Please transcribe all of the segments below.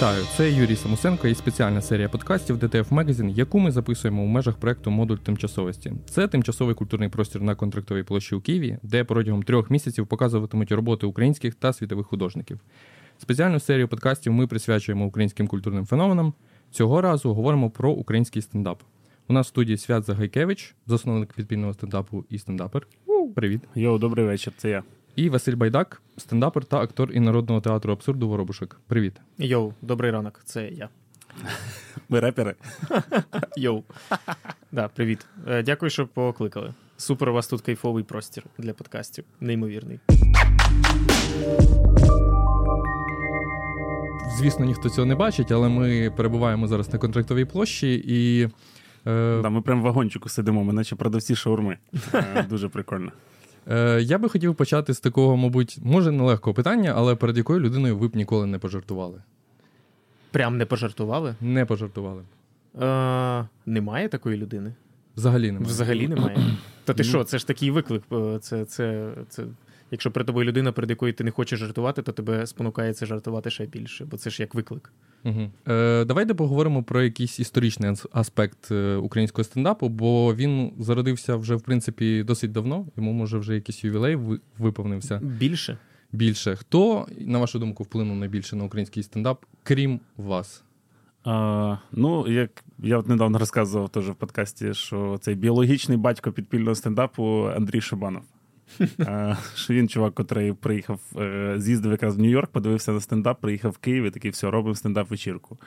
Вітаю, це Юрій Самусенко і спеціальна серія подкастів DTF Magazine, яку ми записуємо у межах проекту Модуль тимчасовості. Це тимчасовий культурний простір на контрактовій площі у Києві, де протягом трьох місяців показуватимуть роботи українських та світових художників. Спеціальну серію подкастів ми присвячуємо українським культурним феноменам. Цього разу говоримо про український стендап. У нас в студії Свят Загайкевич, засновник підпільного стендапу і стендапер. Привіт. Йоу, добрий вечір, це я. І Василь Байдак, стендапер та актор і народного театру абсурду Воробушек. Привіт. Йоу, добрий ранок, це я. Ми репери. Йоу. Да, Привіт. Е, Дякую, що покликали. Супер, у вас тут кайфовий простір для подкастів. Неймовірний. Звісно, ніхто цього не бачить, але ми перебуваємо зараз на контрактовій площі і. Е... Да, Ми прямо в вагончику сидимо, ми наче продавці шаурми. Е, дуже прикольно. Е, Я би хотів почати з такого, мабуть, може нелегкого питання, але перед якою людиною ви б ніколи не пожартували? Прям не пожартували? Не пожартували. Е, Немає такої людини? Взагалі немає. Взагалі немає. Та ти що, це ж такий виклик. Е, це, це, це Якщо при тобою людина, перед якою ти не хочеш жартувати, то тебе спонукає це жартувати ще більше, бо це ж як виклик. Угу. Е, Давайте поговоримо про якийсь історичний аспект е, українського стендапу, бо він зародився вже в принципі досить давно. Йому може вже якийсь ювілей виповнився. Більше. Більше. Хто, на вашу думку, вплинув найбільше на український стендап, крім вас? А, Ну, як я от недавно розказував теж в подкасті, що цей біологічний батько підпільного стендапу Андрій Шабанов. Що він чувак, котрий приїхав, е, з'їздив якраз в Нью-Йорк, подивився на стендап, приїхав в Київ і такий все, робимо стендап-вечірку.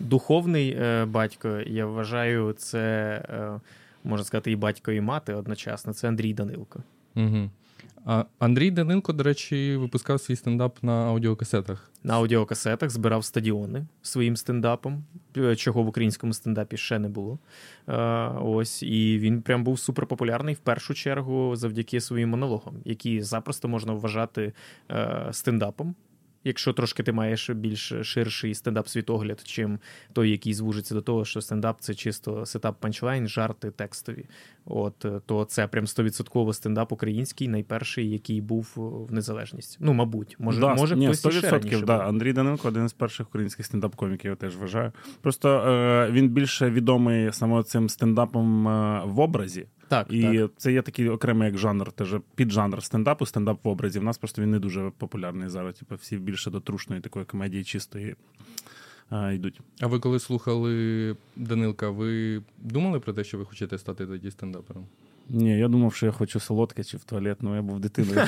Духовний е, батько, я вважаю, це е, можна сказати, і батько, і мати одночасно. Це Андрій Данилко. Угу. А Андрій Даненко, до речі, випускав свій стендап на аудіокасетах. На аудіокасетах збирав стадіони своїм стендапом, е, чого в українському стендапі ще не було. Е, ось і він прям був суперпопулярний в першу чергу завдяки своїм монологам, які запросто можна вважати е, стендапом якщо трошки ти маєш більш ширший стендап-світогляд, чим той, який звужиться до того, що стендап це чисто сетап панчлайн, жарти текстові. От то це прям стовідсотково стендап український, найперший, який був в незалежність. Ну, мабуть, може, да, може ні, хтось 100%, ще раніше да. Андрій Даненко один з перших українських стендап-коміків, я теж вважаю. Просто е, він більше відомий саме цим стендапом е, в образі. Так, І так. це є такий окремий як жанр, теж піджанр стендапу, стендап в образі. В нас просто він не дуже популярний зараз. Типу, всі більше до трушної такої комедії чистої а, йдуть. А ви коли слухали Данилка, ви думали про те, що ви хочете стати тоді стендапером? Ні, я думав, що я хочу солодке чи в туалет, ну я був дитиною.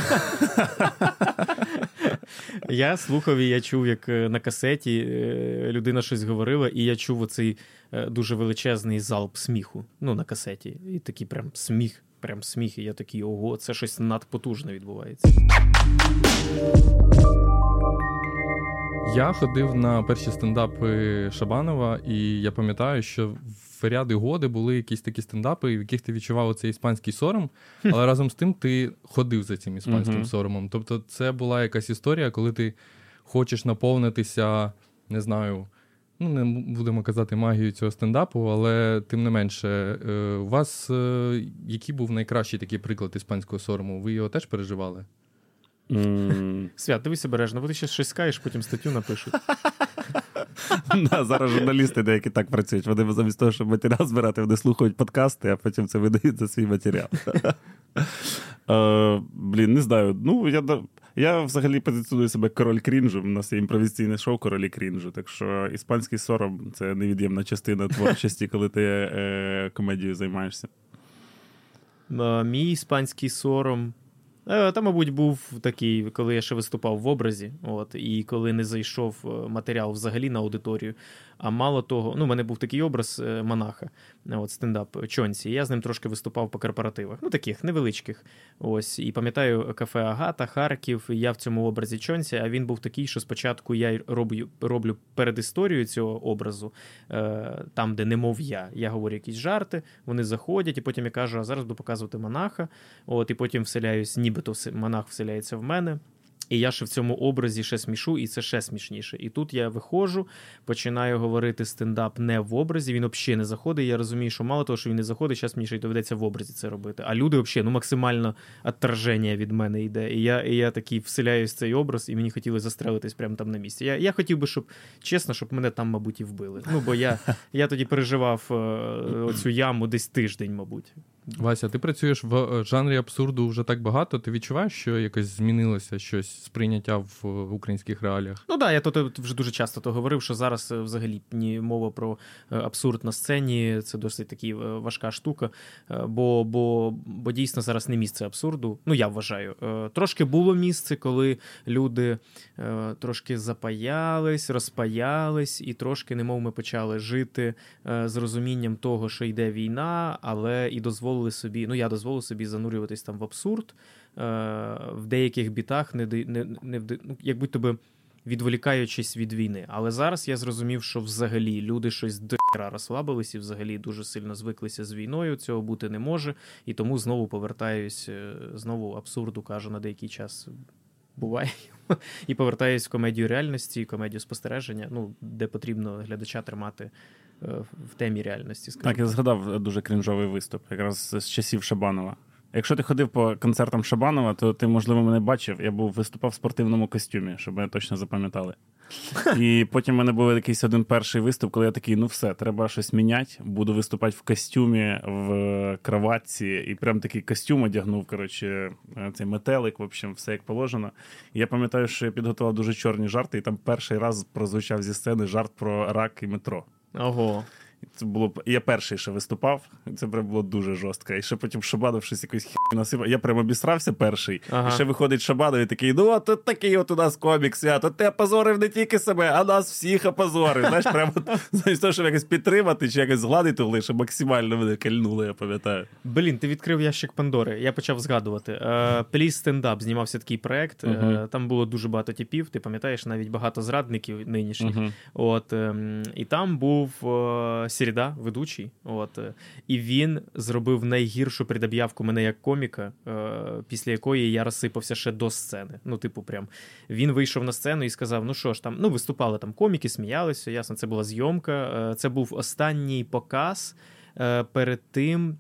Я слухав і я чув, як е, на касеті е, людина щось говорила, і я чув оцей е, дуже величезний залп сміху. Ну, на касеті. І такий прям сміх, прям сміх. І я такий, ого, це щось надпотужне відбувається. Я ходив на перші стендапи Шабанова, і я пам'ятаю, що в ряди годи були якісь такі стендапи, в яких ти відчував цей іспанський сором, але разом з тим ти ходив за цим іспанським соромом. Тобто, це була якась історія, коли ти хочеш наповнитися, не знаю. Ну, не будемо казати магію цього стендапу, але тим не менше, е, у вас е, який був найкращий такий приклад іспанського сорому? Ви його теж переживали? Mm. Свят, дивися бережно, бо ти ще щось скажеш, потім статтю напишуть. Зараз журналісти деякі так працюють. Вони замість того, щоб матеріал збирати, вони слухають подкасти, а потім це видають за свій матеріал. Е, блін, не знаю. Ну, я я взагалі позиціоную себе король крінжу. У нас є імпровізаційне шоу королі крінжу. Так що іспанський сором це невід'ємна частина творчості, коли ти е, комедією займаєшся. Мій іспанський сором. Е, та, мабуть, був такий, коли я ще виступав в образі, от, і коли не зайшов е, матеріал взагалі на аудиторію. А мало того, ну, в мене був такий образ е, монаха, от стендап Чонсі. Я з ним трошки виступав по корпоративах, ну таких невеличких. Ось, І пам'ятаю кафе Агата, Харків. Я в цьому образі Чонсі, а він був такий, що спочатку я роблю роблю перед історією цього образу, там, де не мов я. Я говорю якісь жарти, вони заходять, і потім я кажу, а зараз буду показувати монаха. От, І потім вселяюсь, нібито монах вселяється в мене. І я ще в цьому образі ще смішу, і це ще смішніше. І тут я виходжу, починаю говорити стендап не в образі. Він взагалі не заходить. Я розумію, що мало того, що він не заходить, зараз мені ще й доведеться в образі це робити. А люди взагалі ну, максимально отторження від мене йде. І я і я такий вселяюсь в цей образ, і мені хотіли застрелитись прямо там на місці. Я я хотів би, щоб чесно, щоб мене там, мабуть, і вбили. Ну бо я я тоді переживав е, оцю яму десь тиждень, мабуть. Вася, ти працюєш в е, жанрі абсурду вже так багато. Ти відчуваєш, що якось змінилося щось сприйняття в українських реаліях? Ну так, я тут вже дуже часто то говорив, що зараз е, взагалі ні мова про е, абсурд на сцені це досить таки важка штука. Бо бо, бо дійсно зараз не місце абсурду. Ну я вважаю. Трошки було місце, коли люди трошки запаялись, розпаялись, і трошки, немов ми почали жити з розумінням того, що йде війна, але і дозволили собі, ну я дозволив собі занурюватись там в абсурд, е, в деяких бітах, не не, не ну, як будь би відволікаючись від війни. Але зараз я зрозумів, що взагалі люди щось до розслабились і взагалі дуже сильно звиклися з війною. Цього бути не може. І тому знову повертаюсь, е, знову абсурду кажу на деякий час. Буває. І повертаюсь в комедію реальності, комедію спостереження, ну, де потрібно глядача тримати Е, в темі реальності. Скажімо. Так, я згадав дуже крінжовий виступ, якраз з часів Шабанова. Якщо ти ходив по концертам Шабанова, то ти, можливо, мене бачив. Я був виступав в спортивному костюмі, щоб мене точно запам'ятали. І потім в мене був якийсь один перший виступ, коли я такий: ну все, треба щось міняти. Буду виступати в костюмі, в кроватці, і прям такий костюм одягнув. Коротше, цей метелик, в общем, все як положено. І я пам'ятаю, що я підготував дуже чорні жарти, і там перший раз прозвучав зі сцени жарт про рак і метро. Ого. Це було я перший ще виступав, це прям було дуже жорстко. І ще потім Шабанов щось якось хі насипав. Я прямо обісрався перший. Ага. І ще виходить Шабанов і такий: ну, от такий от у нас комік свят. От ти опозорив не тільки себе, а нас всіх опозорив. Знаєш, прямо замість того, щоб якось підтримати чи якось згладити, лише максимально мене кальнуло, я пам'ятаю. Блін, ти відкрив ящик Пандори. Я почав згадувати. Пліс стендап знімався такий проект. Uh-huh. Там було дуже багато типів. Ти пам'ятаєш навіть багато зрадників нинішніх. Uh-huh. От ем, і там був. Сіріда, ведучий. От, е, І він зробив найгіршу предоб'явку мене як коміка, е, після якої я розсипався ще до сцени. Ну, типу, прям він вийшов на сцену і сказав: Ну що ж там, ну, виступали там коміки, сміялися. Ясно, це була зйомка. Е, це був останній показ перед тим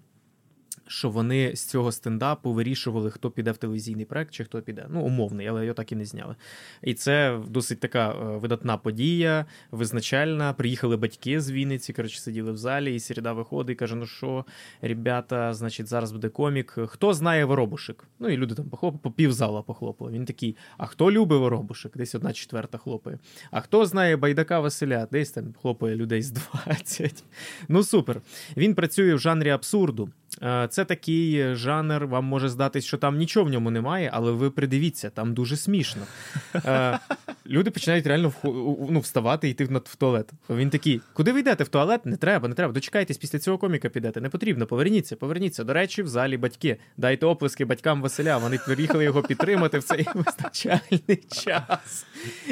що вони з цього стендапу вирішували, хто піде в телевізійний проект чи хто піде. Ну, умовний, але його так і не зняли. І це досить така е, видатна подія, визначальна. Приїхали батьки з Вінниці, коротше, сиділи в залі, і Середа виходить і каже: Ну що, ребята, значить, зараз буде комік. Хто знає воробушек? Ну і люди там похлопали, по півзала похлопали. Він такий: а хто любить воробушек? Десь одна четверта хлопає. А хто знає байдака Василя? Десь там хлопає людей з 20. Ну супер. Він працює в жанрі абсурду. Е, це такий жанр, вам може здатись, що там нічого в ньому немає, але ви придивіться, там дуже смішно. Е, люди починають реально ну, вставати і йти в туалет. Він такий: куди ви йдете в туалет? Не треба, не треба. Дочекайтесь, після цього коміка підете. Не потрібно. Поверніться, поверніться. До речі, в залі батьки. Дайте оплески батькам Василя. Вони приїхали його підтримати в цей визначальний час.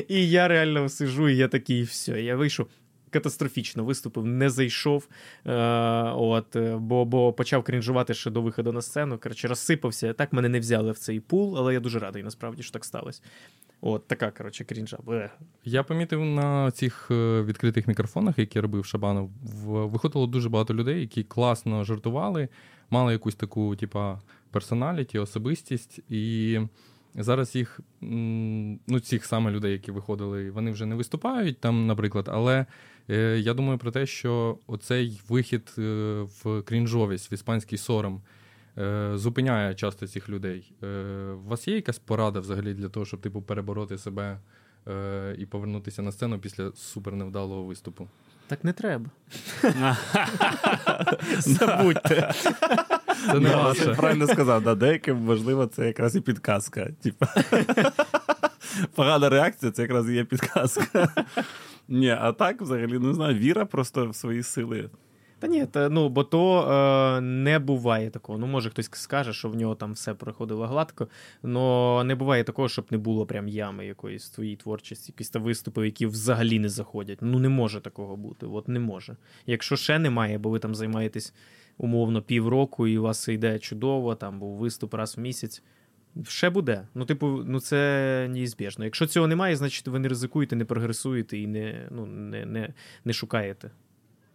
І я реально сижу, і я такий, все, я вийшов катастрофічно виступив, не зайшов, е, от, е, бо бо почав крінжувати ще до виходу на сцену. Коротше, розсипався. Так мене не взяли в цей пул, але я дуже радий, насправді, що так сталося. От така, коротше, крінжа. Бле. Я помітив на цих е, відкритих мікрофонах, які робив Шабанов, виходило дуже багато людей, які класно жартували, мали якусь таку, типа, персоналіті, особистість. І зараз їх, ну, цих саме людей, які виходили, вони вже не виступають там, наприклад, але я думаю про те, що оцей вихід е, в крінжовість, в іспанський сором е, зупиняє часто цих людей. У вас є якась порада взагалі для того, щоб типу перебороти себе і повернутися на сцену після суперневдалого виступу? Так не треба. Забудьте. Це не ваше. Правильно сказав, да, деяким, можливо, це якраз і підказка. Погана реакція це якраз і є підказка. Ні, а так взагалі не знаю. Віра просто в свої сили. Та ні, та, ну бо то е, не буває такого. Ну, може хтось скаже, що в нього там все проходило гладко, але не буває такого, щоб не було прям ями якоїсь твоїй творчості, якісь там виступи, які взагалі не заходять. Ну не може такого бути. От не може. Якщо ще немає, бо ви там займаєтесь умовно півроку, і у вас йде чудово, там був виступ раз в місяць. Ще буде. Ну, типу, ну це неізбіжно. Якщо цього немає, значить ви не ризикуєте, не прогресуєте і не ну, не, не, не шукаєте.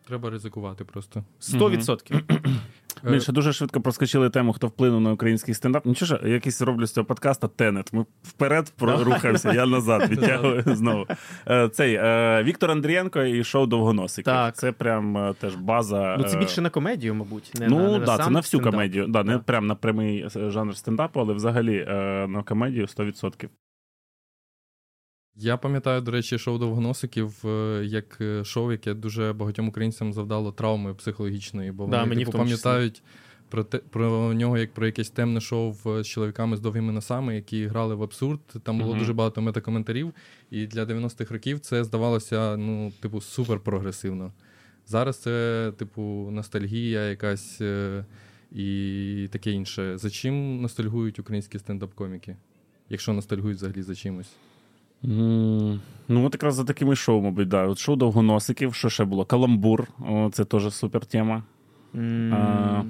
Треба ризикувати просто. 100%. Ми ще дуже швидко проскочили тему, хто вплинув на український стендап. Нічого ж, якийсь роблю з цього подкаста Тенет. Ми вперед рухаємося, я назад відтягую знову. Е, Цей е, Віктор Андрієнко і шоу довгоносики. Так. Це прям е, теж база. Ну, це більше на комедію, мабуть. Не ну, да, це на всю стендап. комедію. Да, не Так. прям на прямий жанр стендапу, але взагалі на комедію 100%. Я пам'ятаю, до речі, шоу довгоносиків е, як е, шоу, яке дуже багатьом українцям завдало травми психологічної, бо Да, вони мені типу, пам'ятають про те про нього як про якесь темне шоу з чоловіками з довгими носами, які грали в абсурд. Там було Мгм. дуже багато метакоментарів. І для 90-х років це здавалося, ну, типу, супер прогресивно. Зараз це, типу, ностальгія якась е, і таке інше. За чим ностальгують українські стендап-коміки? Якщо ностальгують взагалі за чимось. Ну, от якраз за такими шоу, мабуть, да. От шоу довгоносиків, що ще було? Каламбур, О, це теж супер тема. М, А,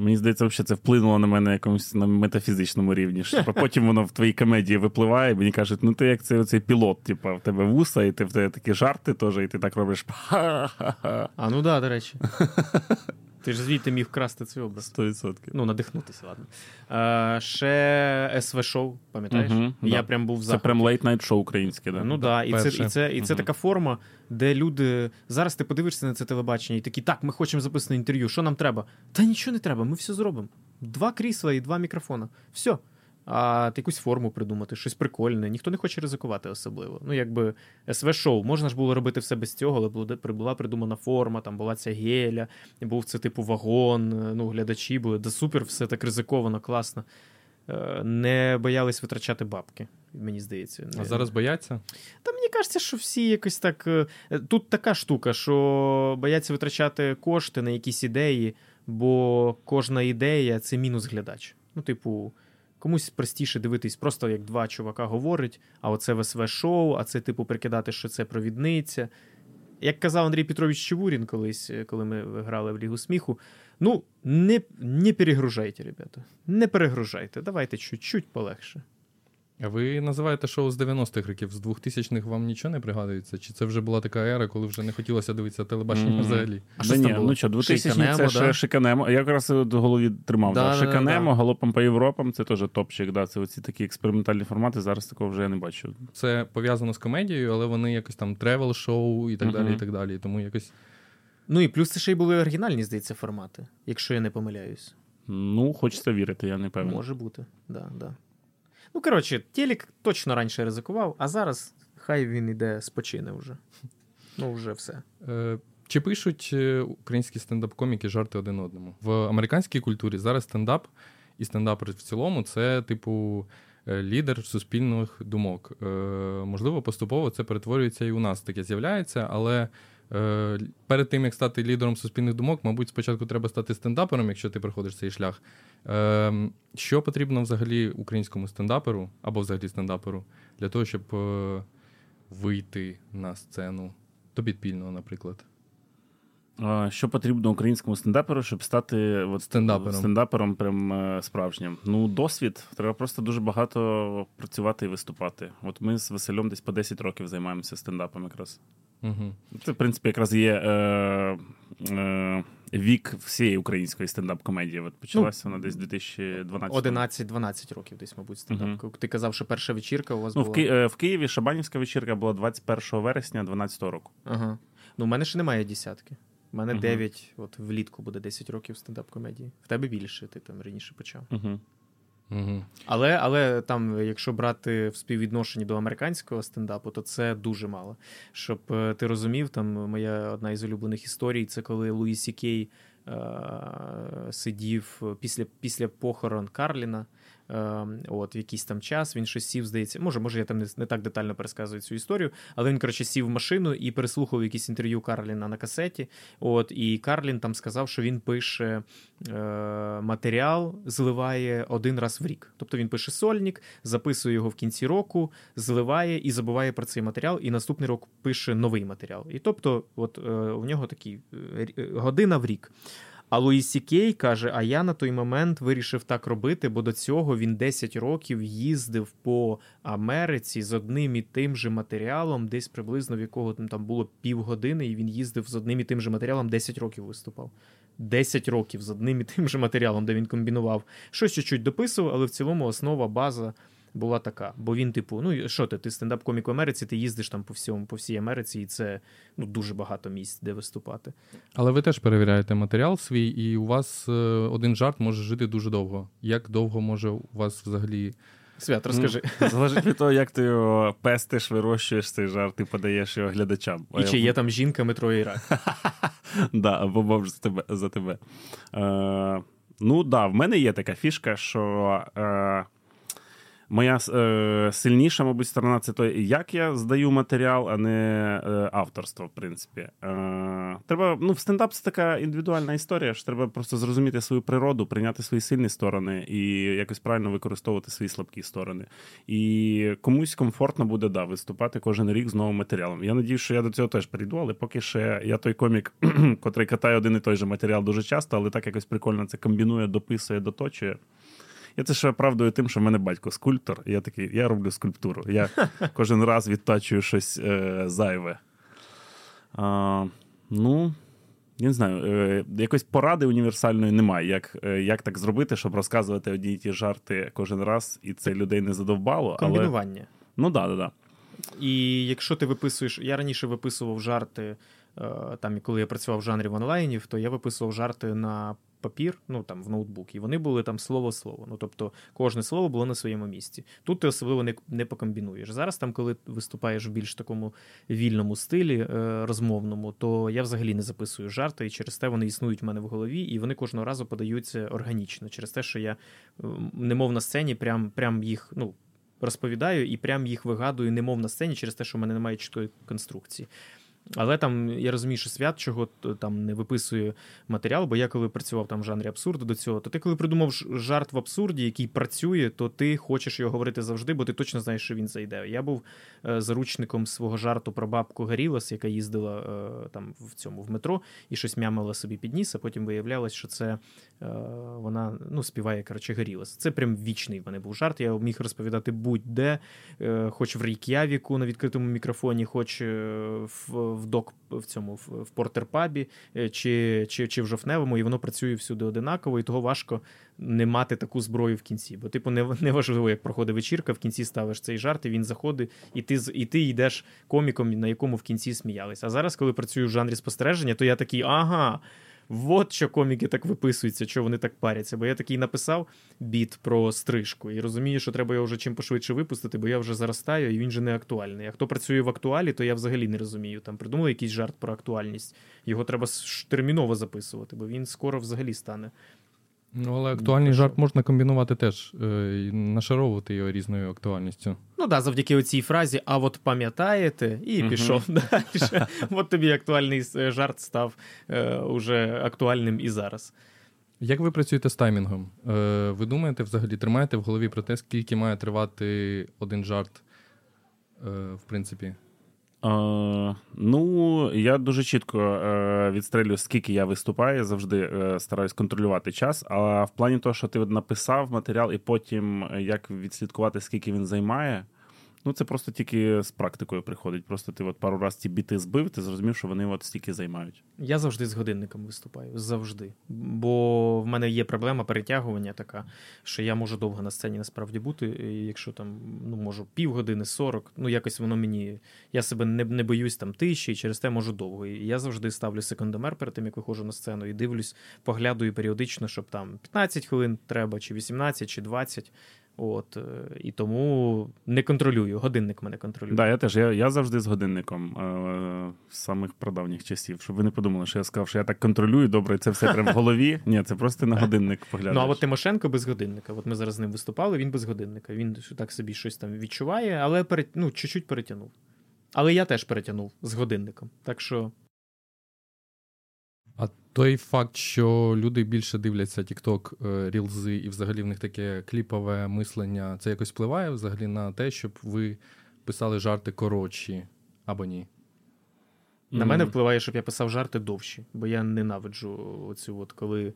Мені здається, взагалі це вплинуло на мене якомусь на метафізичному рівні. Що потім воно в твоїй комедії випливає, і мені кажуть, ну ти як цей оцей пілот, типа, в тебе вуса, і ти в тебе такі жарти теж, і ти так робиш. А, ну да, до речі. Ти ж звідти міг вкрасти цей образ. 100%. Ну, надихнутися, ладно. А, ще СВ шоу, пам'ятаєш? Угу, Я да. прям був в Це прям late night шоу українське, да? Ну да, і це, і це, і це така форма, де люди. Зараз ти подивишся на це телебачення і такі, так, ми хочемо записати інтерв'ю. Що нам треба? Та нічого не треба, ми все зробимо. Два крісла і два мікрофона. Все. А якусь форму придумати, щось прикольне. Ніхто не хоче ризикувати особливо. Ну, якби СВ-шоу. Можна ж було робити все без цього, але була, придумана форма, там була ця геля, був це типу вагон, ну, глядачі були. Да супер, все так ризиковано, класно. Е, Не боялись витрачати бабки, мені здається. А зараз бояться? та мені кажеться, що всі якось так. е, Тут така штука, що бояться витрачати кошти на якісь ідеї, бо кожна ідея це мінус глядач. Ну, типу, комусь простіше дивитись, просто як два чувака говорять, а оце ВСВ шоу, а це, типу, прикидати, що це провідниця. Як казав Андрій Петрович Чевурін колись, е, коли ми грали в Лігу сміху, ну, не, не перегружайте, ребята. Не перегружайте. Давайте чуть-чуть полегше. А ви називаєте шоу з 90-х років, з 2000-х вам нічого не пригадується? Чи це вже була така ера, коли вже не хотілося дивитися телебачення Мгм. взагалі? А да що ні, було? ну що, 2000 Шиканемо, це ще шиканемо. Я якраз в голові тримав. Да, Да, да, шиканемо, да. галопом по Європам, це теж топчик. Да, це оці такі експериментальні формати. Зараз такого вже я не бачу. Це пов'язано з комедією, але вони якось там travel-шоу і так далі, і так далі. Тому якось Ну і плюс це ще й були оригінальні, здається, формати, якщо я не помиляюсь. Ну, хочеться вірити, я не певний. Може бути. Да, да. Ну, коротше, Телік точно раніше ризикував, а зараз хай він іде спочине вже. Ну, вже все. Е, Чи пишуть е, українські стендап-коміки жарти один одному? В американській культурі зараз стендап і стендапер в цілому це, типу, е, лідер суспільних думок. Е, Можливо, поступово це перетворюється і у нас таке з'являється, але перед тим, як стати лідером суспільних думок, мабуть, спочатку треба стати стендапером, якщо ти проходиш цей шлях. Е, Що потрібно взагалі українському стендаперу або взагалі стендаперу для того, щоб е, вийти на сцену? То підпільного, наприклад. Що потрібно українському стендаперу, щоб стати от, Стендапером. стендапером прям е, справжнім? Ну, досвід. Треба просто дуже багато працювати і виступати. От ми з Василем десь по 10 років займаємося стендапом якраз. Угу. Це, в принципі, якраз є е, е, вік всієї української стендап-комедії. От почалася вона десь 2012 11-12 років десь, мабуть, стендап. Мгм. Ти казав, що перша вечірка у вас Ну, в, була. Ки- е, в Києві Шабанівська вечірка була 21 вересня 2012 року. Ага. Ну, в мене ще немає десятки. У мене Мгм. 9, от влітку буде 10 років стендап-комедії. В тебе більше, ти там раніше почав. Угу. Угу. Але, але там, якщо брати в співвідношенні до американського стендапу, то це дуже мало. Щоб е, ти розумів, там моя одна із улюблених історій це коли Луї Сі Кей е, сидів після, після похорон Карліна. Е, от, якийсь там час він щось сів, здається. Може, може, я там не, не так детально пересказую цю історію, але він, коротше, сів в машину і переслухав якісь інтерв'ю Карліна на касеті. От, і Карлін там сказав, що він пише е, матеріал, зливає один раз в рік. Тобто він пише сольник, записує його в кінці року, зливає і забуває про цей матеріал, і наступний рок пише новий матеріал. І тобто, от е, у нього такий е, е, година в рік. А Луїс Сікей каже: а я на той момент вирішив так робити, бо до цього він 10 років їздив по Америці з одним і тим же матеріалом, десь приблизно в якого там було півгодини, і він їздив з одним і тим же матеріалом 10 років виступав. 10 років з одним і тим же матеріалом, де він комбінував. Щось чуть-чуть дописував, але в цілому основа, база була така. Бо він, типу, ну що ти, ти стендап-комік в Америці, ти їздиш там по всьому, по всій Америці, і це ну, дуже багато місць, де виступати. Але ви теж перевіряєте матеріал свій, і у вас е, один жарт може жити дуже довго. Як довго може у вас взагалі. Свят, розкажи. Ну, залежить від того, як ти його пестиш, вирощуєш цей жарт і подаєш його глядачам. І чи є там жінка, метро і рак. Да, або бомж за тебе. За тебе. Е, Ну, да, в мене є така фішка, що. Е, Моя е, сильніша, мабуть, сторона це той, як я здаю матеріал, а не е, авторство, в принципі. Е, Треба, ну, в стендап це така індивідуальна історія, що треба просто зрозуміти свою природу, прийняти свої сильні сторони і якось правильно використовувати свої слабкі сторони. І комусь комфортно буде да, виступати кожен рік з новим матеріалом. Я надію, що я до цього теж прийду, але поки ще я той комік, котрий катає один і той же матеріал дуже часто, але так якось прикольно це комбінує, дописує, доточує. Я це ще оправдую тим, що в мене батько скульптор, і я такий, я роблю скульптуру. Я кожен раз відтачую щось е, зайве. А, Ну, я не знаю, е, якось поради універсальної немає. Як е, як так зробити, щоб розказувати одні і ті жарти кожен раз, і це людей не задовбало. Комбінування. Але... Ну, так, так, так. І якщо ти виписуєш, я раніше виписував жарти, е, там, коли я працював в жанрі в онлайнів, то я виписував жарти на папір, ну там в ноутбук, і вони були там слово-слово. Ну тобто кожне слово було на своєму місці. Тут ти особливо не не покомбінуєш. Зараз, там, коли виступаєш в більш такому вільному стилі е, розмовному, то я взагалі не записую жарти, і через те вони існують в мене в голові, і вони кожного разу подаються органічно, через те, що я немов на сцені, прям, прям їх ну. Розповідаю і прям їх вигадую, немов на сцені через те, що в мене немає чіткої конструкції. Але там я розумію, що свят чого там не виписує матеріал, бо я коли працював там в жанрі абсурду до цього, то ти коли придумав жарт в абсурді, який працює, то ти хочеш його говорити завжди, бо ти точно знаєш, що він зайде. Я був е, заручником свого жарту про бабку Гарілас, яка їздила е, там в цьому в метро і щось мямила собі підніс, а потім виявлялось, що це е, вона ну, співає коротше, Гарілас. Це прям вічний в мене був жарт. Я міг розповідати будь-де, хоч в Рейк'явіку на відкритому мікрофоні, хоч в в док в цьому в портерпабі е, чи чи, чи в жовтневому, і воно працює всюди одинаково, і того важко не мати таку зброю в кінці. Бо, типу, не, не важливо, як проходить вечірка, в кінці ставиш цей жарт, і він заходить, і ти і ти йдеш коміком, на якому в кінці сміялись. А зараз, коли працюю в жанрі спостереження, то я такий, ага. Вот що коміки так виписуються, що вони так паряться. Бо я такий написав біт про стрижку і розумію, що треба його вже чим пошвидше випустити, бо я вже заростаю і він же не актуальний. А хто працює в актуалі, то я взагалі не розумію. Там придумали якийсь жарт про актуальність. Його треба терміново записувати, бо він скоро взагалі стане Ну, але актуальний жарт можна комбінувати теж, е, нашаровувати його різною актуальністю. Ну так, да, завдяки оцій фразі, а от пам'ятаєте, і uh пішов далі. От тобі актуальний е, жарт став е, уже актуальним і зараз. Як ви працюєте з таймінгом? Е, Ви думаєте, взагалі тримаєте в голові про те, скільки має тривати один жарт, е, в принципі? Е, ну, я дуже чітко е, відстрелюю, скільки я виступаю, завжди е, стараюсь контролювати час. А в плані того, що ти написав матеріал, і потім е, як відслідкувати, скільки він займає. Ну, це просто тільки з практикою приходить. Просто ти от пару раз ці біти збив, ти зрозумів, що вони от стільки займають. Я завжди з годинником виступаю. Завжди. Бо в мене є проблема перетягування така, що я можу довго на сцені насправді бути. Якщо там ну, можу півгодини, сорок, ну якось воно мені. Я себе не не боюсь там тиші, і через те можу довго. І я завжди ставлю секундомер перед тим, як виходжу на сцену, і дивлюсь, поглядую періодично, щоб там 15 хвилин треба, чи 18, чи 20. От, е, І тому не контролюю. Годинник мене контролює. Да, я теж я я завжди з годинником е, з самих прадавніх часів. Щоб ви не подумали, що я сказав, що я так контролюю, добре, це все прямо в голові. Ні, це просто на годинник поглядаєш. Ну а от Тимошенко без годинника. От ми зараз з ним виступали, він без годинника. Він так собі щось там відчуває, але пере, ну, чуть-чуть перетягнув. Але я теж перетягнув з годинником. Так що. Той факт, що люди більше дивляться TikTok, е, рілзи, і взагалі в них таке кліпове мислення, це якось впливає взагалі на те, щоб ви писали жарти коротші або ні? На мене впливає, щоб я писав жарти довші, бо я ненавиджу оцю, от коли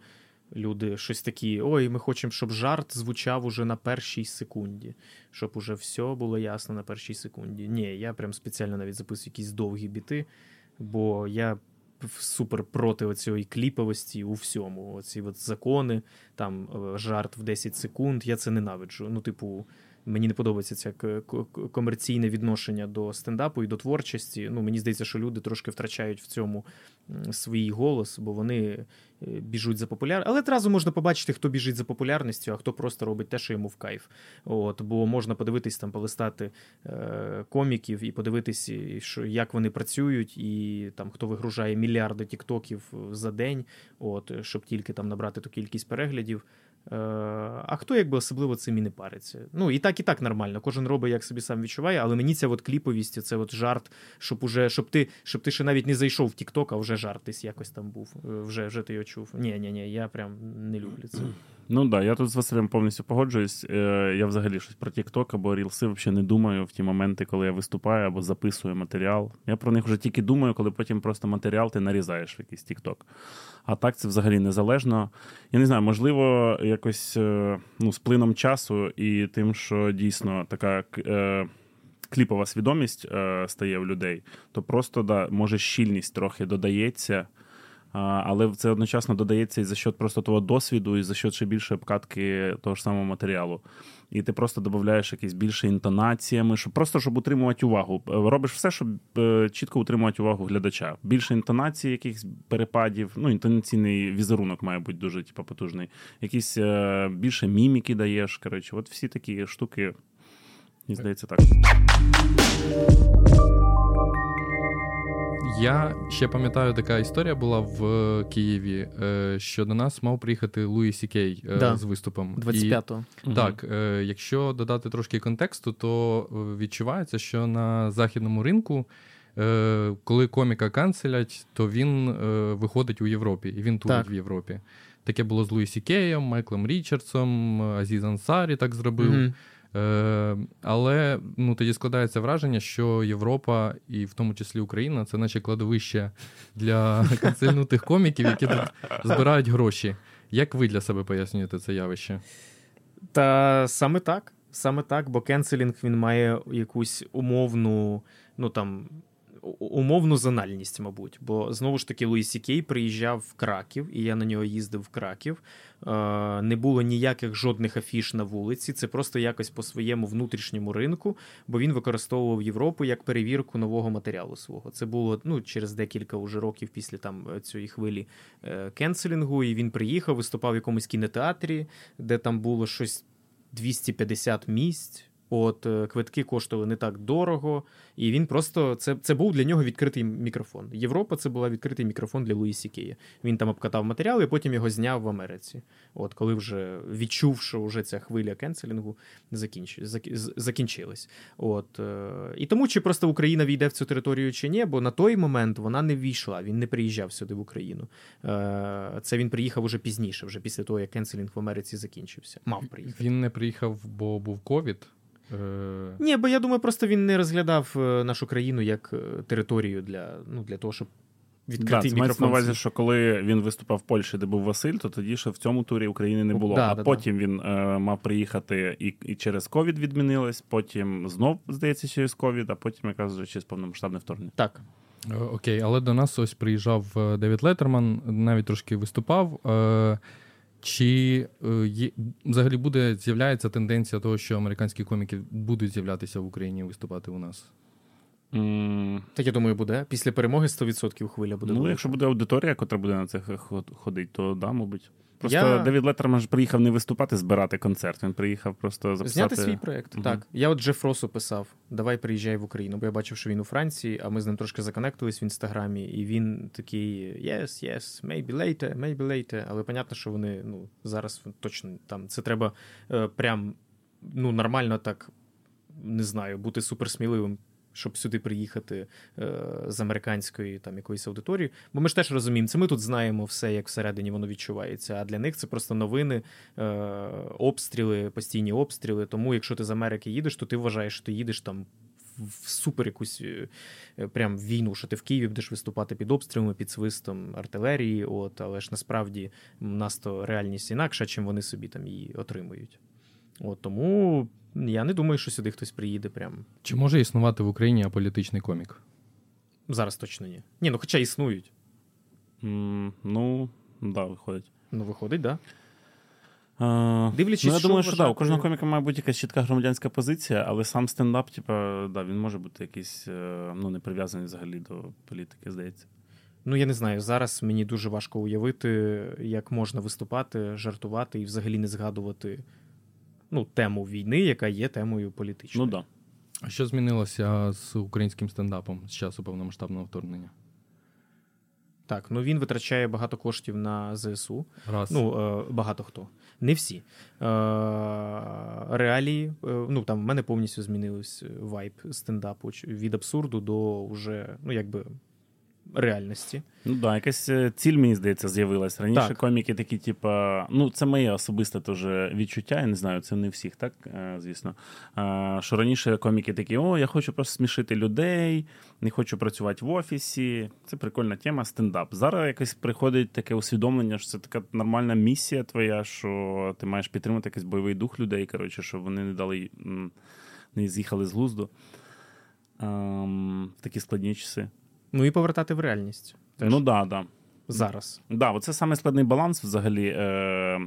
люди щось такі: ой, ми хочемо, щоб жарт звучав уже на першій секунді, щоб уже все було ясно на першій секунді. Ні, я прям спеціально навіть записую якісь довгі біти, бо я супер проти цієї кліповості у всьому. Оці от закони, там е, жарт в 10 секунд. Я це ненавиджу. Ну, типу. Мені не подобається це комерційне відношення до стендапу і до творчості. Ну, Мені здається, що люди трошки втрачають в цьому свій голос, бо вони е, біжуть за популярністю. Але одразу можна побачити, хто біжить за популярністю, а хто просто робить те, що йому в кайф. От, Бо можна подивитись там, полистати е, коміків і подивитись, що, як вони працюють, і там хто вигружає мільярди тіктоків за день, от, щоб тільки там набрати ту кількість переглядів. Е, а хто якби особливо цим і не париться? Ну і так, і так нормально. Кожен робить, як собі сам відчуває, але мені ця от кліповість, це от жарт, щоб уже, щоб ти щоб ти ще навіть не зайшов в Тікток, а вже жарт десь якось там був. Е, вже вже ти його чув. Ні, ні, ні, я прям не люблю це. Ну да, я тут з Василем повністю погоджуюсь. Е, я взагалі щось про TikTok або Рілси взагалі не думаю в ті моменти, коли я виступаю або записую матеріал. Я про них вже тільки думаю, коли потім просто матеріал ти нарізаєш в якийсь TikTok. А так це взагалі незалежно. Я не знаю, можливо, якось е, ну, з плином часу і тим, що дійсно така. Е, Кліпова свідомість е, стає в людей, то просто да, може щільність трохи додається але це одночасно додається і за счет просто того досвіду, і за счет ще більше обкатки того ж самого матеріалу. І ти просто додаєш якісь більше інтонаціями, щоб просто щоб утримувати увагу. Робиш все, щоб е, чітко утримувати увагу глядача. Більше інтонацій, якихось перепадів. Ну, інтонаційний візерунок має бути дуже типу, потужний. Якісь е, більше міміки даєш. Коротше, от всі такі штуки, мені здається, так. Я ще пам'ятаю, така історія була в Києві, е, що до нас мав приїхати Луї Сі Кей е, да. з виступом. 25-го. І, Так, е, якщо додати трошки контексту, то відчувається, що на західному ринку. Коли коміка канцелять, то він виходить у Європі, і він турить в Європі. Таке було з Луї Сікеєм, Майклом Річардсом, Азіз Ансарі так зробив. Mm-hmm. Е, Але ну, тоді складається враження, що Європа, і в тому числі Україна, це наче кладовище для канцельнутих коміків, які тут збирають гроші. Як ви для себе пояснюєте це явище? Та саме так. Саме так, бо canceling він має якусь умовну, ну там умовну зональність, мабуть. Бо знову ж таки Луї Сі Кей приїжджав в Краків, і я на нього їздив в Краків. Е, не було ніяких жодних афіш на вулиці. Це просто якось по своєму внутрішньому ринку, бо він використовував Європу як перевірку нового матеріалу свого. Це було ну, через декілька уже років після там цієї хвилі е, кенселінгу. І він приїхав, виступав в якомусь кінотеатрі, де там було щось 250 місць. От е, квитки коштували не так дорого, і він просто це це був для нього відкритий мікрофон. Європа це була відкритий мікрофон для Луїсі Кія. Він там обкатав матеріал і потім його зняв в Америці. От коли вже відчув, що вже ця хвиля кенселінгу закінч... закінчилась. От е, і тому чи просто Україна війде в цю територію чи ні, бо на той момент вона не війшла. Він не приїжджав сюди в Україну. Е, це він приїхав уже пізніше, вже після того як кенселінг в Америці закінчився. Мав приїхати. Він не приїхав, бо був ковід. Е, Ні, бо я думаю, просто він не розглядав е, нашу країну як е, територію для ну, для того, щоб відкрити да, мікрофон. на увазі, що коли він виступав в Польщі, де був Василь, то тоді ще в цьому турі України не було. Да, а да, потім він е, мав приїхати і і через ковід відмінилось, потім знов, здається, через ковід, а потім, якраз вже через повномасштабне вторгнення. Так. Окей, але до нас ось приїжджав Девід Леттерман, навіть трошки виступав. Е, чи е, взагалі буде з'являється тенденція того, що американські коміки будуть з'являтися в Україні і виступати у нас? Mm. Так я думаю, буде. Після перемоги 100% хвиля буде. Ну, якщо буде аудиторія, яка буде на це ходити, то да, мабуть. Просто я... Девід Леттерман ж приїхав не виступати, збирати концерт. Він приїхав просто записати... Зняти свій проєкт. Угу. Так. Я от Джеф Росу писав: давай приїжджай в Україну. Бо я бачив, що він у Франції, а ми з ним трошки законектились в інстаграмі, і він такий: yes, yes, maybe later, maybe later. Але понятно, що вони ну, зараз точно там це треба е, прям ну, нормально так. Не знаю, бути суперсміливим щоб сюди приїхати е, з американської там якоїсь аудиторії. Бо ми ж теж розуміємо, це ми тут знаємо все, як всередині воно відчувається. А для них це просто новини, е, обстріли, постійні обстріли. Тому, якщо ти з Америки їдеш, то ти вважаєш, що ти їдеш там в супер якусь е, прям війну, що ти в Києві будеш виступати під обстрілами, під свистом артилерії. От, але ж насправді нас то реальність інакша, чим вони собі там її отримують. От тому я не думаю, що сюди хтось приїде. Прям Чи може існувати в Україні аполітичний комік? зараз точно ні. Ні, ну хоча існують. М, Ну, да, виходить. Ну, виходить, так. Да? А, Дивлячись, ну, я що думаю, що да, у кожного коміка має бути якась чітка громадянська позиція, але сам стендап, типа, да, він може бути якийсь е, ну, не прив'язаний взагалі до політики, здається. Ну, я не знаю. Зараз мені дуже важко уявити, як можна виступати, жартувати і взагалі не згадувати ну, тему війни, яка є темою політичною. Ну так. Да. А що змінилося з українським стендапом з часу повномасштабного вторгнення? Так, ну він витрачає багато коштів на ЗСУ. Раз. Ну, е, багато хто. Не всі. Е, реалії, е, ну там в мене повністю змінився вайб стендапу від абсурду до вже, ну, якби реальності. Ну да, якась е, ціль, мені здається, з'явилась. Раніше Так. коміки такі, типа, ну, це моє особисте теж відчуття, я не знаю, це не всіх, так, е, звісно. А, що раніше коміки такі, о, я хочу просто смішити людей, не хочу працювати в офісі. Це прикольна тема, стендап. Зараз якось приходить таке усвідомлення, що це така нормальна місія твоя, що ти маєш підтримати якийсь бойовий дух людей, коротше, щоб вони не дали, не з'їхали з глузду. В такі складні часи. Ну і повертати в реальність. Теж. Ну да, да. Зараз. Да, оце саме складний баланс взагалі. Е,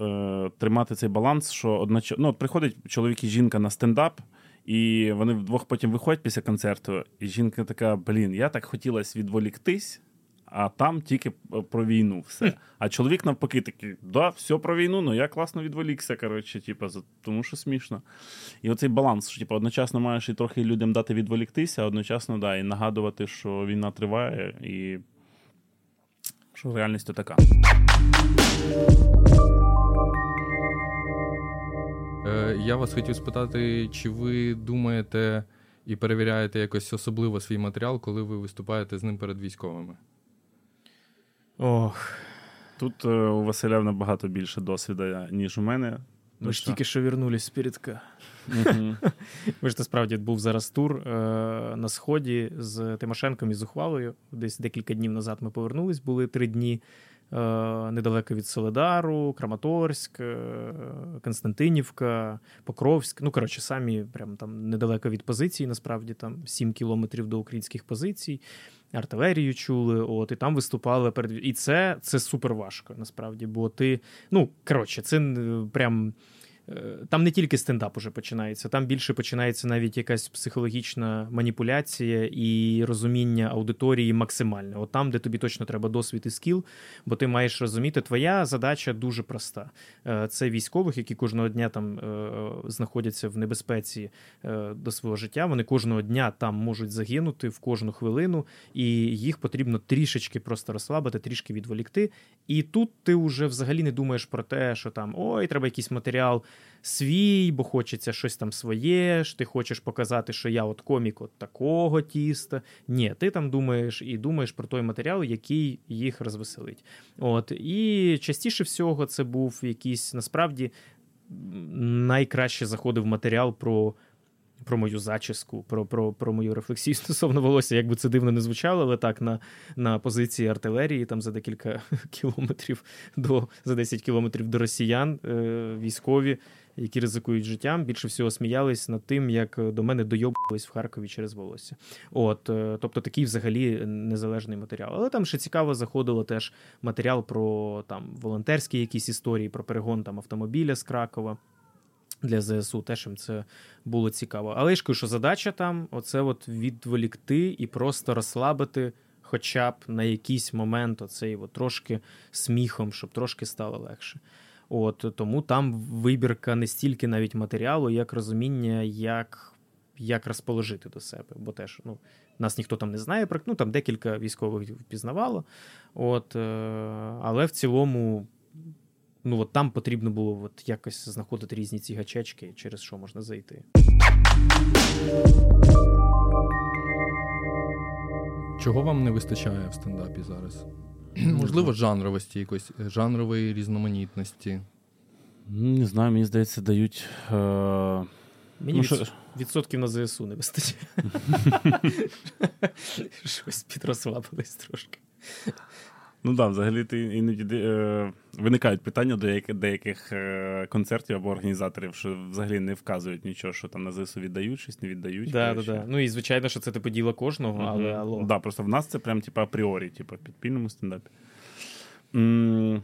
е, тримати цей баланс, що одноч... ну, от приходить чоловік і жінка на стендап, і вони вдвох потім виходять після концерту, і жінка така: блін, я так хотілася відволіктись, а там тільки про війну все. А чоловік навпаки такий, да, все про війну, ну я класно відволікся, коротше, типу, тому що смішно. І оцей баланс, що типу, одночасно маєш і трохи людям дати відволіктися, а одночасно да, і нагадувати, що війна триває, і що реальність то така. Е, я вас хотів спитати, чи ви думаєте і перевіряєте якось особливо свій матеріал, коли ви виступаєте з ним перед військовими? Ох, Тут е, у Василя набагато більше досвіду, ніж у мене. ми ж тільки що вернулись з передка. Мгм. Ви ж насправді був зараз тур е, на сході з Тимошенком і з Ухвалою. Десь декілька днів назад ми повернулись, були три дні недалеко від Соледару, Краматорськ, е, Константинівка, Покровськ. Ну, коротше, самі прям там недалеко від позиції, насправді там 7 кілометрів до українських позицій. Артилерію чули, от і там виступали перед і це, це супер важко, насправді. Бо ти, ну коротше, це е, прям Е, Там не тільки стендап уже починається, там більше починається навіть якась психологічна маніпуляція і розуміння аудиторії максимальне. От там, де тобі точно треба досвід і скіл, бо ти маєш розуміти, твоя задача дуже проста. Е, Це військових, які кожного дня там е, знаходяться в небезпеці е, до свого життя. Вони кожного дня там можуть загинути в кожну хвилину, і їх потрібно трішечки просто розслабити, трішки відволікти. І тут ти вже взагалі не думаєш про те, що там ой, треба якийсь матеріал свій, бо хочеться щось там своє. ж Ти хочеш показати, що я от комік от такого тіста. Ні, ти там думаєш і думаєш про той матеріал, який їх розвеселить. От і частіше всього це був якийсь насправді найкраще заходив матеріал про. Про мою зачіску, про, про, про мою рефлексію стосовно волосся, як би це дивно не звучало, але так на, на позиції артилерії, там за декілька кілометрів до за 10 кілометрів до росіян, е, військові, які ризикують життям, більше всього сміялись над тим, як до мене дойобувались в Харкові через волосся. От, е, тобто такий взагалі незалежний матеріал. Але там ще цікаво заходило теж матеріал про там волонтерські якісь історії, про перегон там автомобіля з Кракова. Для ЗСУ теж їм це було цікаво. Але я ж кажу, що задача там оце от відволікти і просто розслабити, хоча б на якийсь момент оцей от трошки сміхом, щоб трошки стало легше. От тому там вибірка не стільки навіть матеріалу, як розуміння, як, як розположити до себе. Бо теж ну, нас ніхто там не знає, ну там декілька військових впізнавало. От, е, але в цілому. Ну, от там потрібно було от якось знаходити різні ці гачечки, через що можна зайти. Чого вам не вистачає в стендапі зараз? Можливо, жанровості якоїсь, е, жанрової різноманітності. Не знаю, мені здається, дають. Е... Мені ну, від... відсотків на ЗСУ не вистачає. Щось підрозслабились трошки. Ну так, да, взагалі ти іноді е, виникають питання до деяких, деяких е, концертів або організаторів, що взагалі не вказують нічого, що там на ЗСУ віддають, щось не віддають. Да, да, да. Ну і звичайно, що це типу діло кожного, але uh-huh. алло. Да, просто в нас це прям типу, апріорі, типу, підпільному стендапі. Е,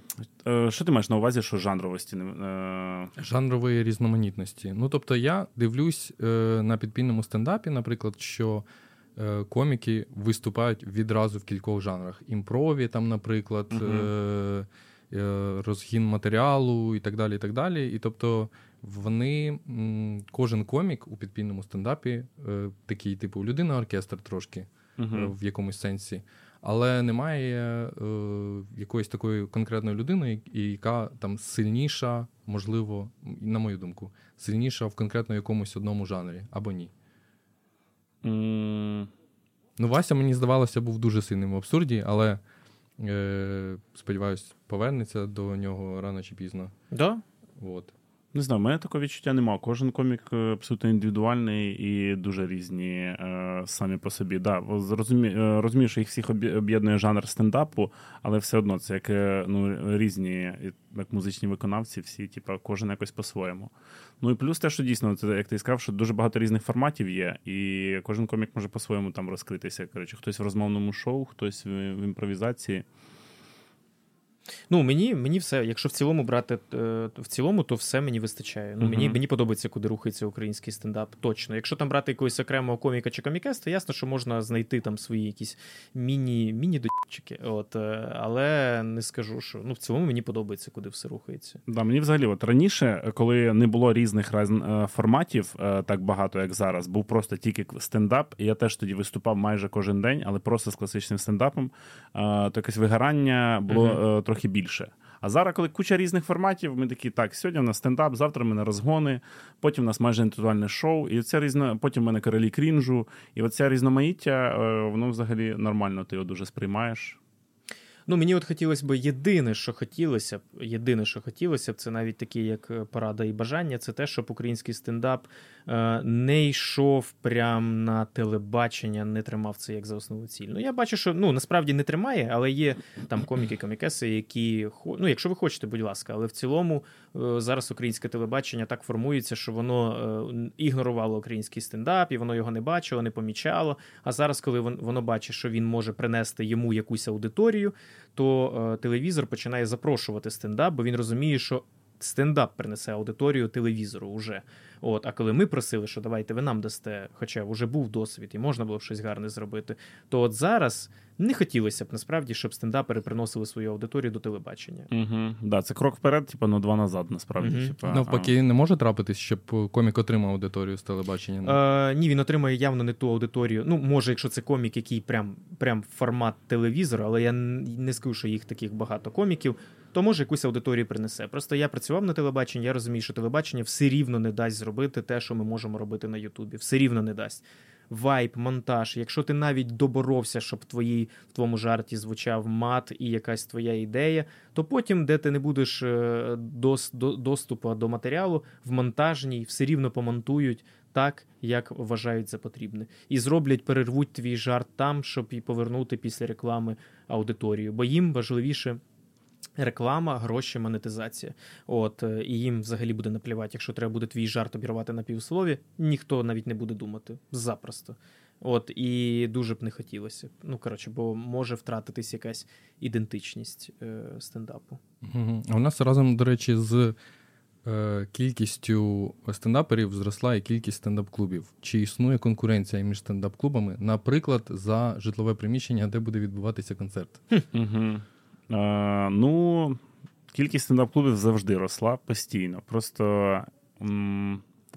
що ти маєш на увазі, що жанровості? Е? Жанрової різноманітності. Ну, тобто, я дивлюсь на підпільному стендапі, наприклад, що Е, коміки виступають відразу в кількох жанрах: імпрові, там, наприклад, uh розгін матеріалу і так далі. І так далі. І тобто вони, кожен комік у підпільному стендапі, такий, типу, людина-оркестр трошки uh в якомусь сенсі. Але немає е, якоїсь такої конкретної людини, яка там сильніша, можливо, на мою думку, сильніша в конкретно якомусь одному жанрі або ні. Mm. Ну, Вася, мені здавалося, був дуже сильним в абсурді, але е, сподіваюсь, повернеться до нього рано чи пізно. Да? От. Не знаю, в мене такого відчуття немає. Кожен комік е, абсолютно індивідуальний і дуже різні е, самі по собі. Да, розумі, е, розумію, що їх всіх об'єднує жанр стендапу, але все одно це як е, ну, різні як музичні виконавці, всі, типу, кожен якось по-своєму. Ну і плюс те, що дійсно, це як ти сказав, що дуже багато різних форматів є, і кожен комік може по-своєму там розкритися. Коротше, хтось в розмовному шоу, хтось в, в імпровізації. Ну, мені мені все, якщо в цілому брати е, в цілому, то все мені вистачає. Ну, uh-huh. Мені мені подобається, куди рухається український стендап. Точно. Якщо там брати якогось окремого коміка чи комікес, то ясно, що можна знайти там свої якісь міні міні дочки. От, е, Але не скажу, що ну, в цілому мені подобається, куди все рухається. Да, Мені взагалі от раніше, коли не було різних раз, е, форматів так багато, як зараз, був просто тільки стендап. І я теж тоді виступав майже кожен день, але просто з класичним стендапом. То якесь вигорання було uh-huh трохи більше. А зараз, коли куча різних форматів, ми такі, так, сьогодні в нас стендап, завтра в мене розгони, потім в нас майже інтелектуальне шоу, і це різно, потім в мене королі крінжу. І оце різноманіття, е, воно взагалі нормально, ти його дуже сприймаєш. Ну, мені от хотілося б єдине, що хотілося б, єдине, що хотілося б, це навіть такі, як е, порада і бажання, це те, щоб український стендап е, не йшов прям на телебачення, не тримав це як за основну ціль. Ну, я бачу, що ну насправді не тримає, але є там коміки, комікеси, які ну, якщо ви хочете, будь ласка, але в цілому е, зараз українське телебачення так формується, що воно ігнорувало український стендап, і воно його не бачило, не помічало. А зараз, коли воно бачить, що він може принести йому якусь аудиторію то е, телевізор починає запрошувати стендап, бо він розуміє, що стендап принесе аудиторію телевізору уже. От, А коли ми просили, що давайте ви нам дасте, хоча вже був досвід і можна було б щось гарне зробити, то от зараз не хотілося б насправді, щоб стендапери приносили свою аудиторію до телебачення. Угу. Да, Це крок вперед, типу, ну два назад, насправді. Угу. Типу, Навпаки, не може трапитись, щоб комік отримав аудиторію з телебачення? Е, Ні, він отримає явно не ту аудиторію. Ну, може, якщо це комік, який прям прям формат телевізора, але я не скажу, що їх таких багато коміків то може якусь аудиторію принесе. Просто я працював на телебаченні, я розумію, що телебачення все рівно не дасть зробити те, що ми можемо робити на Ютубі. Все рівно не дасть. Вайп, монтаж. Якщо ти навіть доборовся, щоб в твоїй в твоєму жарті звучав мат і якась твоя ідея, то потім, де ти не будеш е, дос, до, доступу до матеріалу, в монтажній все рівно помонтують так, як вважають за потрібне, і зроблять, перервуть твій жарт там, щоб і повернути після реклами аудиторію. Бо їм важливіше Реклама, гроші, монетизація. От е, і їм взагалі буде наплівати, якщо треба буде твій жарт обірвати на півслові, ніхто навіть не буде думати запросто. От і дуже б не хотілося. Ну коротше, бо може втратитись якась ідентичність е, стендапу. Угу. А у нас разом, до речі, з е, кількістю стендаперів зросла і кількість стендап-клубів. Чи існує конкуренція між стендап-клубами, наприклад, за житлове приміщення, де буде відбуватися концерт? Угу. Е, ну, кількість стендап-клубів завжди росла постійно. Просто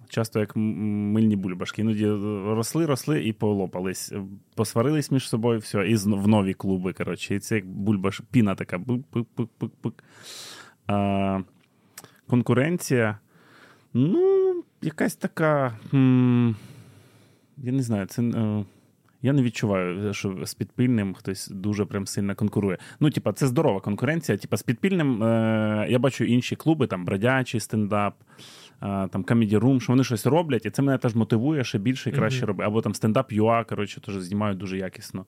часто як мильні бульбашки. Іноді росли, росли і полопались. Посварились між собою, все, і в нові клуби. коротше. І це як бульбаш, піна така. А, Конкуренція. Ну, якась така. Я не знаю, це. Е, я не відчуваю, що з підпільним хтось дуже прям сильно конкурує. Ну, типа, це здорова конкуренція. Типа, з підпільним е, я бачу інші клуби, там бродячий стендап, там Comedy Room, що вони щось роблять, і це мене теж мотивує ще більше і краще mm-hmm. робити. Або там стендап Юа, коротше, теж знімають дуже якісно.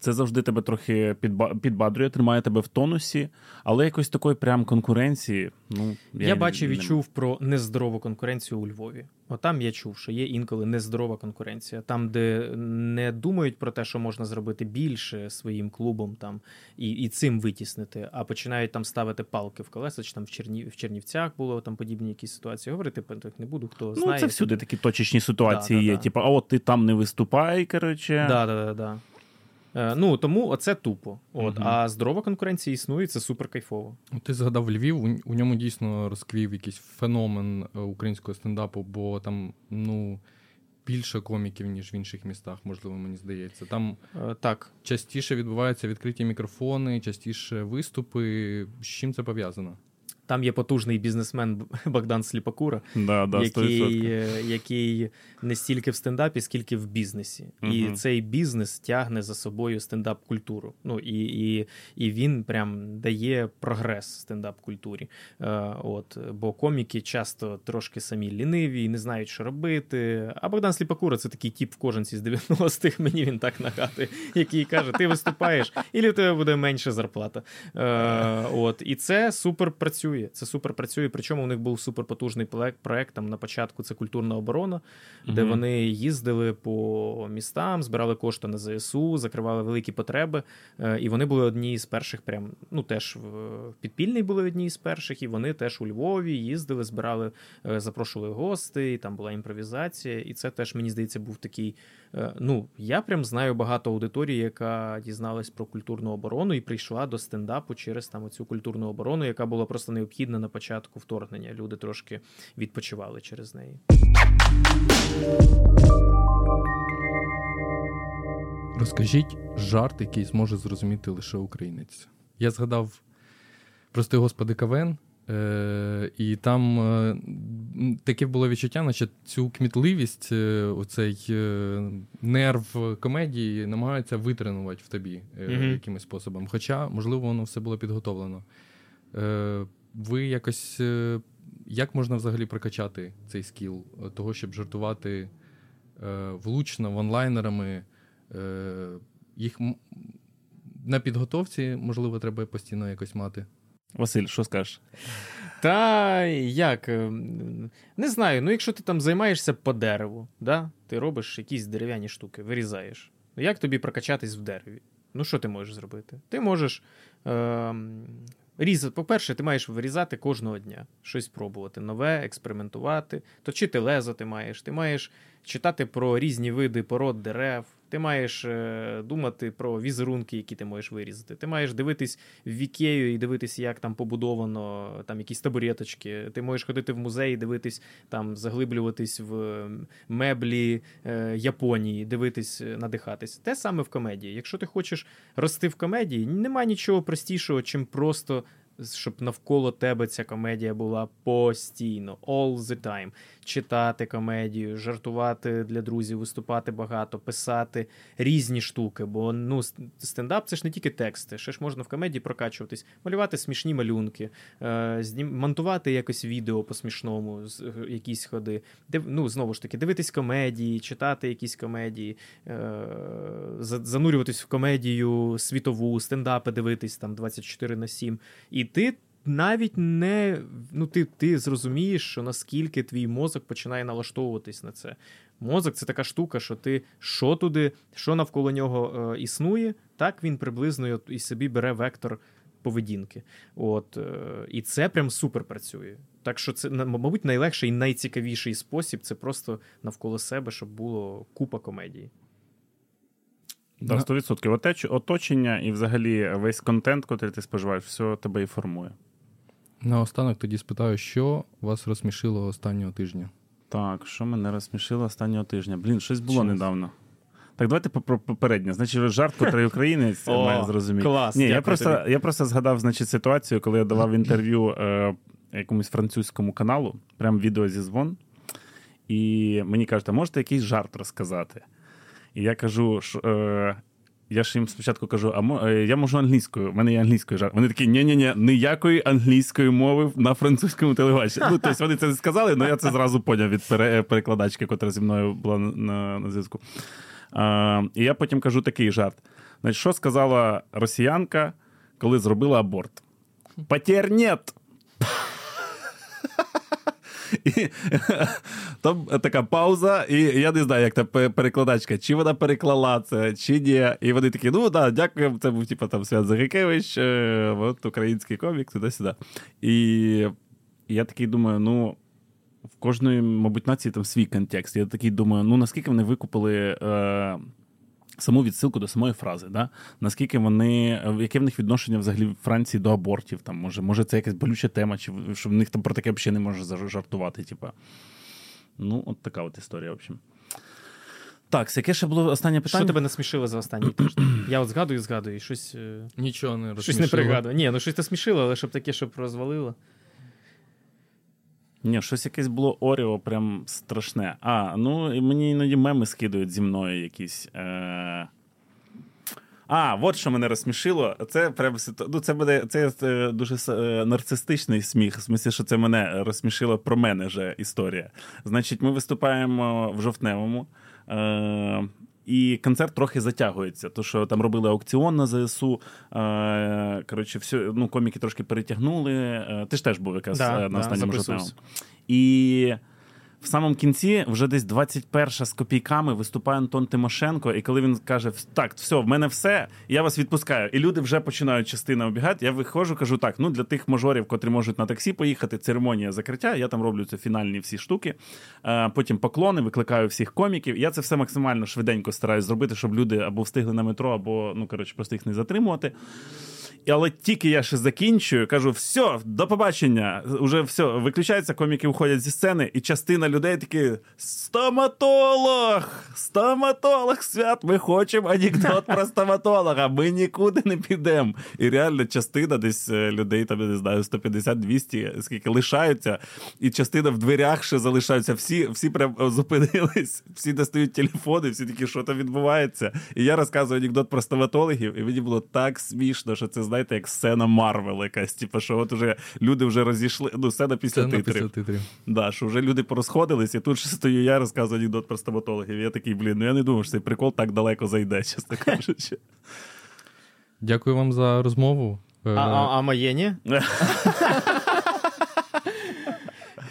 Це завжди тебе трохи підбадрює, тримає тебе в тонусі, але якось такої прям конкуренції. Ну я, я бачив і чув про нездорову конкуренцію у Львові. Отам я чув, що є інколи нездорова конкуренція, там, де не думають про те, що можна зробити більше своїм клубом там і і цим витіснити, а починають там ставити палки в колеса, чи там в Чернів в Чернівцях було там подібні якісь ситуації. Говорити про них не буду. Хто ну, знає. це всюди такі точечні ситуації да, є. Да, типу, а от ти там не виступай, коротше. Да, да, да, да. Е, ну тому оце тупо. От, угу. А здорова конкуренція існує, це супер кайфово. Ти згадав Львів, у, ньому дійсно розквів якийсь феномен е, українського стендапу, бо там, ну. Більше коміків, ніж в інших містах, можливо, мені здається. Там е, так. частіше відбуваються відкриті мікрофони, частіше виступи. З чим це пов'язано? Там є потужний бізнесмен Богдан Сліпакура, да, да, який е, який не стільки в стендапі, скільки в бізнесі. Угу. І цей бізнес тягне за собою стендап-культуру. Ну і і, і він прям дає прогрес стендап-культурі. Е, от, Бо коміки часто трошки самі ліниві, і не знають, що робити. А Богдан Сліпакура це такий тіп в кожанці з 90-х, мені він так нагадує, який каже: ти виступаєш, і в тебе буде менша зарплата. Е, от, І це супер працює працює. Це супер працює. Причому у них був суперпотужний проект там на початку це культурна оборона, де угу. вони їздили по містам, збирали кошти на ЗСУ, закривали великі потреби. Е, і вони були одні з перших, прям ну теж в підпільний були одні з перших, і вони теж у Львові їздили, збирали, е, запрошували гостей. Там була імпровізація, і це теж мені здається був такий. Е, ну я прям знаю багато аудиторії, яка дізналась про культурну оборону і прийшла до стендапу через там оцю культурну оборону, яка була просто необхідна на початку вторгнення. Люди трошки відпочивали через неї. Розкажіть жарт, який зможе зрозуміти лише українець. Я згадав прости господи КВН, Е, І там е, таке було відчуття, наче цю кмітливість, е, оцей е, нерв комедії намагаються витренувати в тобі mm-hmm. якимось способом. Хоча, можливо, воно все було підготовлено. Е, Ви якось як можна взагалі прокачати цей скіл того, щоб жартувати влучно онлайнерами? Їх на підготовці, можливо, треба постійно якось мати. Василь, що скажеш? Та як? Ем, не знаю. Ну, якщо ти там займаєшся по дереву, да? ти робиш якісь дерев'яні штуки, вирізаєш. Ну, як тобі прокачатись в дереві? Ну, що ти можеш зробити? Ти можеш е, різати. По-перше, ти маєш вирізати кожного дня, щось пробувати, нове, експериментувати, точити лезо ти маєш, ти маєш читати про різні види пород дерев. Ти маєш е, думати про візерунки, які ти можеш вирізати. Ти маєш дивитись в вікею і дивитись, як там побудовано там якісь табуреточки. Ти можеш ходити в музей, дивитись, там заглиблюватись в меблі е, Японії, дивитись, е, надихатись. Те саме в комедії. Якщо ти хочеш рости в комедії, немає нічого простішого, чим просто щоб навколо тебе ця комедія була постійно, all the time. Читати комедію, жартувати для друзів, виступати багато, писати різні штуки. Бо ну, стендап це ж не тільки тексти. Ще ж можна в комедії прокачуватись, малювати смішні малюнки, е, монтувати якось відео по смішному, е, якісь ходи. Ну, знову ж таки, дивитись комедії, читати якісь комедії, е, занурюватись в комедію світову, стендапи дивитись там 24 на 7. І ти навіть не ну, ти ти зрозумієш, що наскільки твій мозок починає налаштовуватись на це. Мозок це така штука, що ти що туди, що навколо нього е, існує, так він приблизно і собі бере вектор поведінки. От, е, І це прям супер працює. Так що це, мабуть, найлегший і найцікавіший спосіб це просто навколо себе, щоб було купа комедії. Да, 100%. Оточення і взагалі весь контент, який ти споживаєш, все тебе і формує. Наостанок тоді спитаю, що вас розсмішило останнього тижня? Так, що мене розсмішило останнього тижня? Блін, щось було Чому? недавно. Так, давайте про попереднє. Значить, жарт, котрий українець має зрозуміти. Клас, Ні, я просто я просто згадав значить, ситуацію, коли я давав інтерв'ю е, якомусь французькому каналу, прям відео зі дзвон. І мені кажуть, а можете якийсь жарт розказати? І я кажу, що, е, я ж їм спочатку кажу, а е, я можу англійською, в мене є англійською жарт. Вони такі, ні-ні-ні, ніякої англійської мови на французькому телебаченні. Ну, тобто вони це сказали, але я це зразу поняв від перекладачки, яка зі мною була на, на зв'язку. А, І я потім кажу такий жарт. Значить, Що сказала росіянка, коли зробила аборт? Потерь нет! І Там така пауза, і я не знаю, як та перекладачка, чи вона переклала це, чи ні. І вони такі, ну так, дякую. Це був типу, там Свят Загикевич, е, от український комік, туди-сюди. І я такий думаю, ну. В кожної, мабуть, нації там свій контекст. Я такий думаю, ну наскільки вони викупили е, саму відсилку до самої фрази, да? наскільки вони, яке в них відношення взагалі в Франції до абортів? Там, Може, може, це якась болюча тема, чи що в них там про таке взагалі не може зажартувати. Типа. Ну, от така от історія, в общем. Так, яке ще було останнє питання? Що тебе насмішило за останній тиждень? Я от згадую, згадую, і щось. Е, Нічого не розсмішило. Щось не пригадую. Ні, ну щось насмішило, але щоб таке, щоб розвалило. Ні, щось якесь було Оріо, прям страшне. А, ну і мені іноді меми скидують зі мною якісь. Е... А, от що мене розсмішило. Це прям ну, це буде це е, дуже е, нарцистичний сміх. В смислі, що це мене розсмішило про мене вже історія. Значить, ми виступаємо в жовтневому. Е, і концерт трохи затягується, то що там робили аукціон на ЗСУ. Е, коротше, все, ну, коміки трошки перетягнули. Е, ти ж теж був якраз да, на да, останньому жовтневому. І в самому кінці, вже десь 21 з копійками, виступає Антон Тимошенко, і коли він каже: Так, все, в мене все, я вас відпускаю. І люди вже починають частина обігати. Я виходжу, кажу: так, ну для тих мажорів, котрі можуть на таксі поїхати, церемонія закриття. Я там роблю це фінальні всі штуки. Потім поклони, викликаю всіх коміків. Я це все максимально швиденько стараюсь зробити, щоб люди або встигли на метро, або ну коротше, просто їх не затримувати. Але тільки я ще закінчую, кажу: все, до побачення. Уже все, виключається, коміки уходять зі сцени, і частина людей такі: стоматолог! Стоматолог, свят! Ми хочемо анекдот про стоматолога. Ми нікуди не підемо. І реально частина десь е, людей, там я не знаю, 150-200, скільки лишаються, і частина в дверях ще залишаються. Всі всі прям зупинились, всі достають телефони, всі такі, що там відбувається. І я розказую анекдот про стоматологів, і мені було так смішно, що це знаєте, як сцена Марвел якась. Типу, що от уже люди вже розійшли. Ну, сцена після сцена титрів. Після титрів. Да, що вже люди порозходились, і тут ще стою я розказую анекдот про стоматологів. Я такий, блін, ну я не думав, що цей прикол так далеко зайде, чесно кажучи. Дякую вам за розмову. А, а, а моє ні?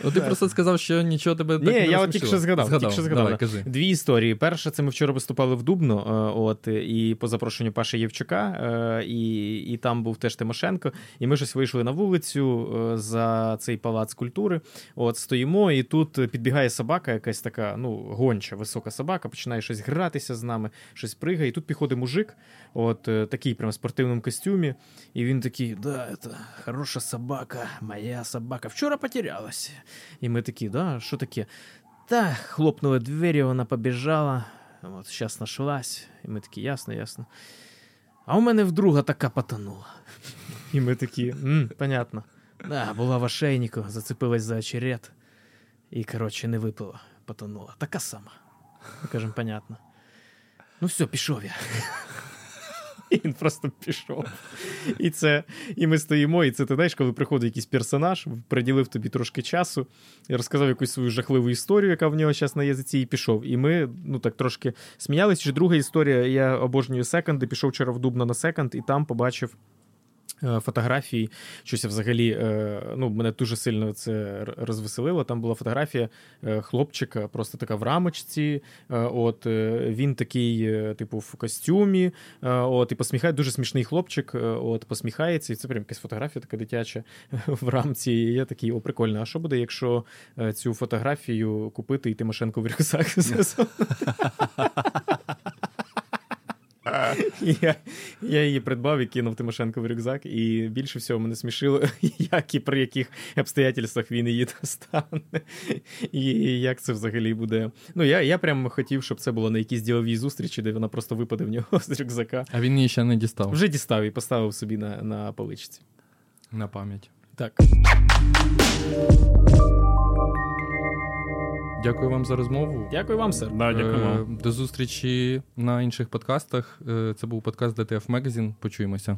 Ну, ти просто сказав, що нічого тебе Ні, так не я от тільки що згадав. згадав. Тільки що згадав. Давай, кажи. Дві історії. Перша, це ми вчора виступали в Дубно, е, от, і по запрошенню Паші Євчука, е, і і там був теж Тимошенко. І ми щось вийшли на вулицю е, за цей палац культури. От Стоїмо, і тут підбігає собака, якась така, ну, гонча, висока собака, починає щось гратися з нами, щось пригає. І тут підходить мужик, от такий прям в спортивному костюмі. І він такий: да, це хороша собака, моя собака. Вчора потерялась. І ми такі, да, що таке? Та, хлопнули двері, вона побіжала. От, зараз нашлась. І ми такі, ясно, ясно. А у мене вдруга така потонула. І ми такі, м, понятно. Да, була в ошейнику, зацепилась за очерет. І, коротше, не випила, потонула. Така сама. Ми кажемо, понятно. Ну, все, пішов я. І він просто пішов. І це, і ми стоїмо, і це ти знаєш, коли приходить якийсь персонаж, приділив тобі трошки часу і розказав якусь свою жахливу історію, яка в нього зараз на язиці, і пішов. І ми ну так трошки сміялися. Чи друга історія, я обожнюю секонди, пішов вчора в Дубно на секонд, і там побачив. Е, фотографії, щось взагалі е, ну, мене дуже сильно це розвеселило. Там була фотографія е, хлопчика, просто така в рамочці. От Він такий, типу, в костюмі. От, І посміхає дуже смішний хлопчик. От, Посміхається, і це прям якась фотографія така дитяча в рамці. І я такий, о, прикольно. А що буде, якщо цю фотографію купити і Тимошенко в рюкзак? Я я її придбав і кинув Тимошенко в рюкзак, і більше всього мене смішило, як і при яких обстоятельствах він її достане. І як це взагалі буде. Ну, я я прям хотів, щоб це було на якійсь діловій зустрічі, де вона просто випаде в нього з рюкзака. А він її ще не дістав. Вже дістав і поставив собі на, на поличці. На пам'ять. Так. Дякую вам за розмову. Дякую вам, сер. Да, дякую Е, вам. До зустрічі на інших подкастах. Е, Це був подкаст DTF Magazine. Почуємося.